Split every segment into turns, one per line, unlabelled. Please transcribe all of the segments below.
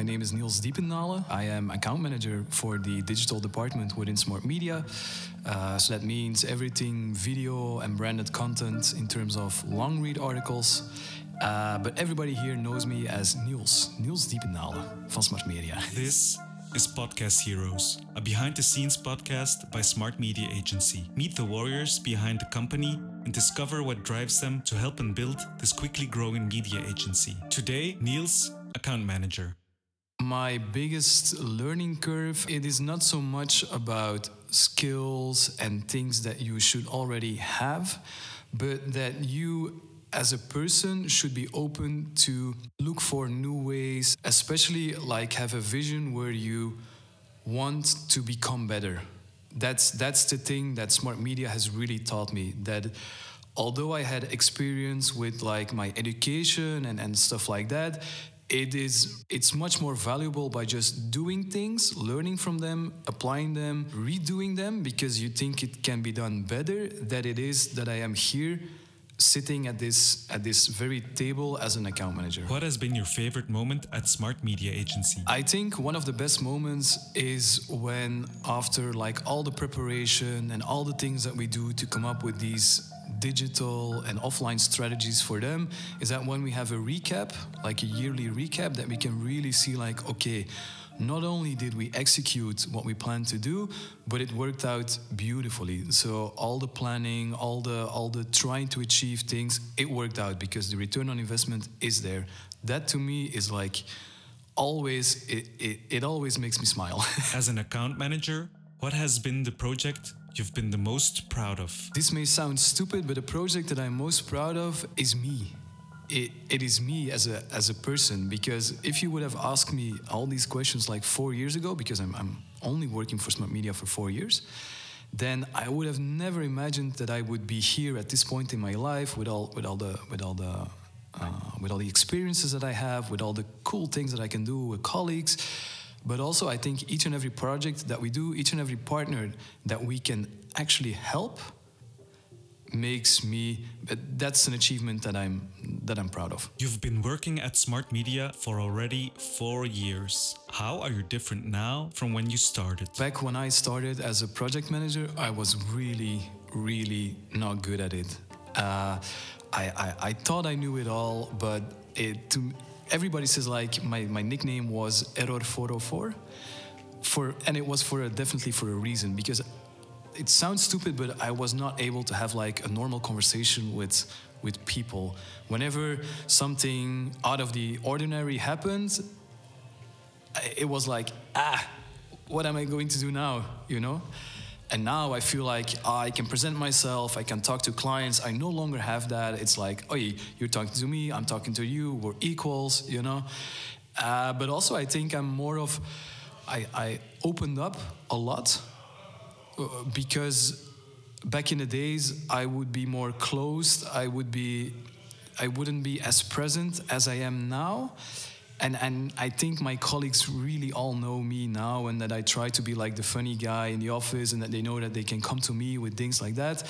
My name is Niels Diependaele. I am account manager for the digital department within Smart Media. Uh, so that means everything video and branded content in terms of long read articles. Uh, but everybody here knows me as Niels, Niels Diependaele van Smart Media.
This is Podcast Heroes, a behind the scenes podcast by Smart Media Agency. Meet the warriors behind the company and discover what drives them to help and build this quickly growing media agency. Today, Niels, account manager.
My biggest learning curve, it is not so much about skills and things that you should already have, but that you as a person should be open to look for new ways, especially like have a vision where you want to become better. That's that's the thing that smart media has really taught me that although I had experience with like my education and, and stuff like that, it is it's much more valuable by just doing things learning from them applying them redoing them because you think it can be done better that it is that i am here sitting at this at this very table as an account manager.
What has been your favorite moment at Smart Media Agency?
I think one of the best moments is when after like all the preparation and all the things that we do to come up with these digital and offline strategies for them is that when we have a recap, like a yearly recap that we can really see like okay, not only did we execute what we planned to do, but it worked out beautifully. So all the planning, all the all the trying to achieve things, it worked out because the return on investment is there. That to me is like always it, it, it always makes me smile.
As an account manager, what has been the project you've been the most proud of?
This may sound stupid, but the project that I'm most proud of is me it, it is me as a as a person because if you would have asked me all these questions like four years ago because I'm, I'm only working for smart media for four years then I would have never imagined that I would be here at this point in my life with all with all the with all the uh, with all the experiences that I have with all the cool things that I can do with colleagues but also I think each and every project that we do each and every partner that we can actually help makes me that's an achievement that I'm that I'm proud of.
You've been working at Smart Media for already 4 years. How are you different now from when you started?
Back when I started as a project manager, I was really really not good at it. Uh, I, I, I thought I knew it all, but it to everybody says like my, my nickname was Error 404 for and it was for a, definitely for a reason because it sounds stupid, but I was not able to have like a normal conversation with with people. Whenever something out of the ordinary happened, it was like, ah, what am I going to do now? You know? And now I feel like I can present myself, I can talk to clients. I no longer have that. It's like, oh, you're talking to me, I'm talking to you, we're equals, you know? Uh, but also, I think I'm more of, I, I opened up a lot uh, because back in the days I would be more closed. I would be, I wouldn't be as present as I am now. And, and I think my colleagues really all know me now, and that I try to be like the funny guy in the office, and that they know that they can come to me with things like that.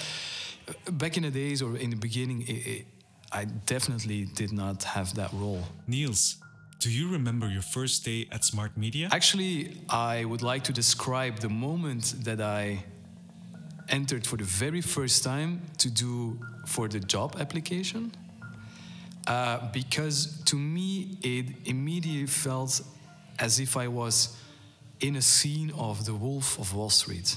Back in the days or in the beginning, it, it, I definitely did not have that role.
Niels, do you remember your first day at Smart Media?
Actually, I would like to describe the moment that I entered for the very first time to do for the job application. Uh, because to me, it immediately felt as if I was in a scene of The Wolf of Wall Street.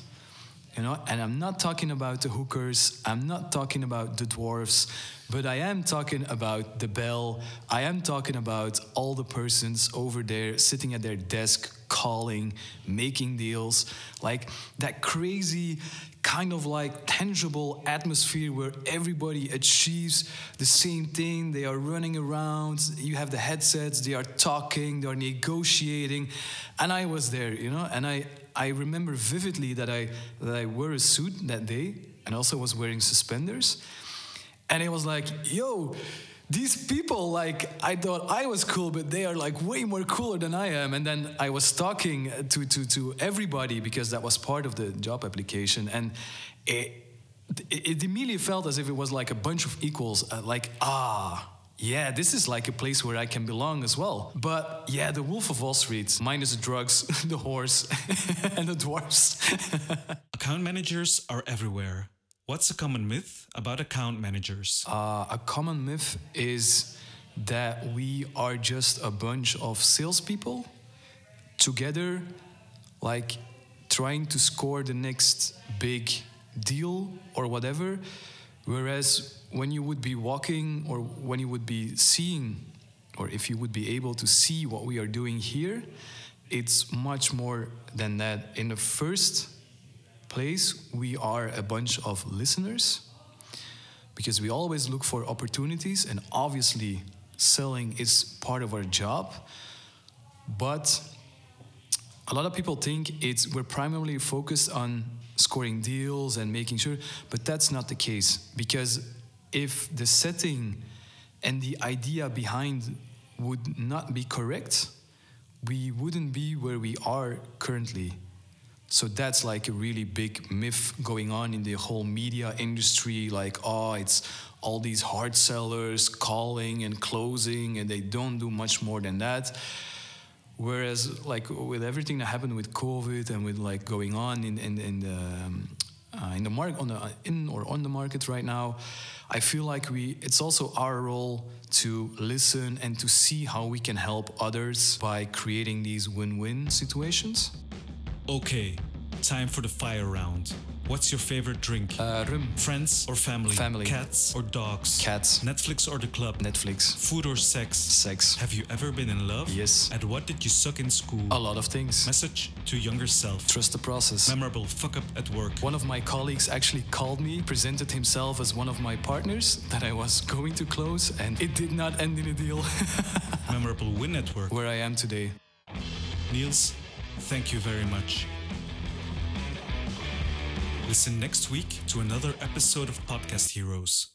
You know, and I'm not talking about the hookers, I'm not talking about the dwarfs, but I am talking about the bell. I am talking about all the persons over there sitting at their desk, calling, making deals. Like that crazy kind of like tangible atmosphere where everybody achieves the same thing. They are running around, you have the headsets, they are talking, they are negotiating. And I was there, you know, and I, I remember vividly that I, that I wore a suit that day and also was wearing suspenders and it was like, yo, these people, like, I thought I was cool, but they are like way more cooler than I am. And then I was talking to, to, to everybody because that was part of the job application. And it, it immediately felt as if it was like a bunch of equals, uh, like, ah, yeah, this is like a place where I can belong as well. But yeah, the Wolf of Wall Street, minus the drugs, the horse, and the dwarfs.
account managers are everywhere. What's a common myth about account managers?
Uh, a common myth is that we are just a bunch of salespeople together, like trying to score the next big deal or whatever. Whereas when you would be walking or when you would be seeing, or if you would be able to see what we are doing here, it's much more than that. In the first place, we are a bunch of listeners because we always look for opportunities, and obviously, selling is part of our job. But a lot of people think it's we're primarily focused on scoring deals and making sure, but that's not the case because if the setting and the idea behind would not be correct, we wouldn't be where we are currently. So that's like a really big myth going on in the whole media industry. Like, oh, it's all these hard sellers calling and closing, and they don't do much more than that. Whereas, like with everything that happened with COVID and with like going on in in, in the um, uh, in the market on the in or on the market right now, I feel like we it's also our role to listen and to see how we can help others by creating these win-win situations.
Okay, time for the fire round. What's your favorite drink?
Uh, rum,
Friends or family?
Family.
Cats or dogs?
Cats.
Netflix or the club?
Netflix,
Food or sex?
sex,
Have you ever been in love?
Yes.
At what did you suck in school?
a lot of things.
Message to younger self.
Trust the process.
Memorable fuck up at work.
One of my colleagues actually called me, presented himself as one of my partners that I was going to close, and it did not end in a deal
Memorable win at work.
where I am today.
Niels, thank you very much. Listen next week to another episode of Podcast Heroes.